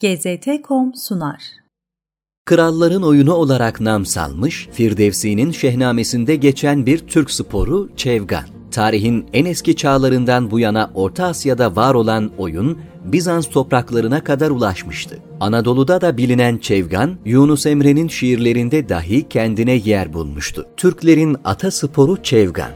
GZT.com sunar. Kralların oyunu olarak nam salmış, Firdevsi'nin şehnamesinde geçen bir Türk sporu Çevgan. Tarihin en eski çağlarından bu yana Orta Asya'da var olan oyun, Bizans topraklarına kadar ulaşmıştı. Anadolu'da da bilinen Çevgan, Yunus Emre'nin şiirlerinde dahi kendine yer bulmuştu. Türklerin ata sporu Çevgan.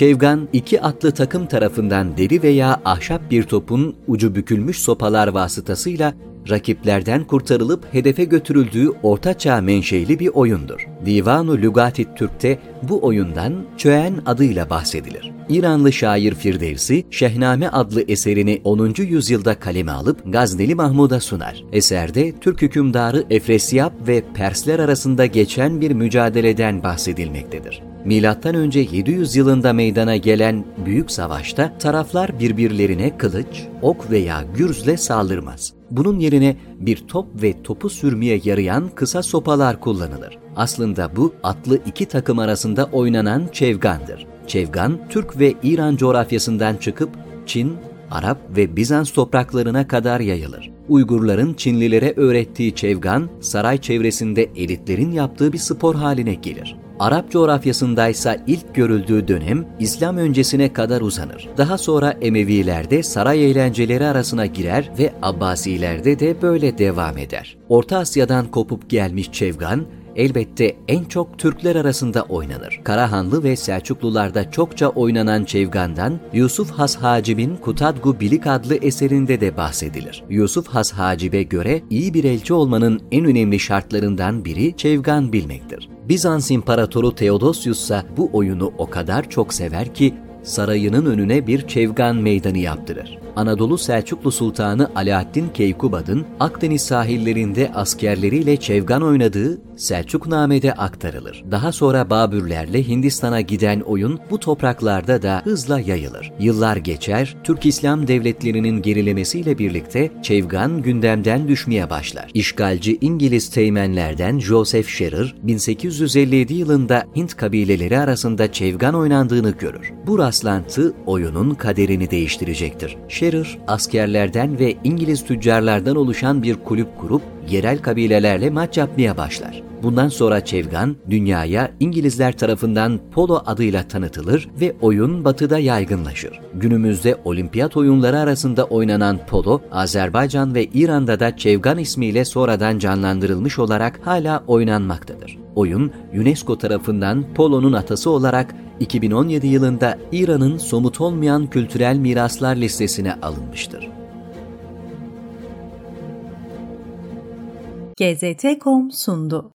Çevgan, iki atlı takım tarafından deri veya ahşap bir topun ucu bükülmüş sopalar vasıtasıyla rakiplerden kurtarılıp hedefe götürüldüğü ortaçağ menşeli bir oyundur. Divanu Lugati Türk'te bu oyundan Çöğen adıyla bahsedilir. İranlı şair Firdevsi, Şehname adlı eserini 10. yüzyılda kaleme alıp Gazneli Mahmud'a sunar. Eserde Türk hükümdarı Efresiyab ve Persler arasında geçen bir mücadeleden bahsedilmektedir. Milattan önce 700 yılında meydana gelen büyük savaşta taraflar birbirlerine kılıç, ok veya gürzle saldırmaz. Bunun yerine bir top ve topu sürmeye yarayan kısa sopalar kullanılır. Aslında bu atlı iki takım arasında oynanan çevgandır. Çevgan, Türk ve İran coğrafyasından çıkıp Çin, Arap ve Bizans topraklarına kadar yayılır. Uygurların Çinlilere öğrettiği çevgan, saray çevresinde elitlerin yaptığı bir spor haline gelir. Arap coğrafyasındaysa ilk görüldüğü dönem İslam öncesine kadar uzanır. Daha sonra Emevilerde saray eğlenceleri arasına girer ve Abbasilerde de böyle devam eder. Orta Asya'dan kopup gelmiş çevgan, elbette en çok Türkler arasında oynanır. Karahanlı ve Selçuklularda çokça oynanan Çevgan'dan Yusuf Has Hacib'in Kutadgu Bilik adlı eserinde de bahsedilir. Yusuf Has Hacib'e göre iyi bir elçi olmanın en önemli şartlarından biri Çevgan bilmektir. Bizans İmparatoru Theodosius ise bu oyunu o kadar çok sever ki sarayının önüne bir çevgan meydanı yaptırır. Anadolu Selçuklu Sultanı Alaaddin Keykubad'ın Akdeniz sahillerinde askerleriyle çevgan oynadığı Selçukname'de aktarılır. Daha sonra Babürlerle Hindistan'a giden oyun bu topraklarda da hızla yayılır. Yıllar geçer, Türk İslam devletlerinin gerilemesiyle birlikte çevgan gündemden düşmeye başlar. İşgalci İngiliz teğmenlerden Joseph Scherer, 1857 yılında Hint kabileleri arasında çevgan oynandığını görür. Bu rastlantı oyunun kaderini değiştirecektir. Scherer, askerlerden ve İngiliz tüccarlardan oluşan bir kulüp kurup yerel kabilelerle maç yapmaya başlar. Bundan sonra Çevgan, dünyaya İngilizler tarafından polo adıyla tanıtılır ve oyun batıda yaygınlaşır. Günümüzde olimpiyat oyunları arasında oynanan polo, Azerbaycan ve İran'da da Çevgan ismiyle sonradan canlandırılmış olarak hala oynanmaktadır. Oyun, UNESCO tarafından polonun atası olarak 2017 yılında İran'ın somut olmayan kültürel miraslar listesine alınmıştır. GZT.com sundu.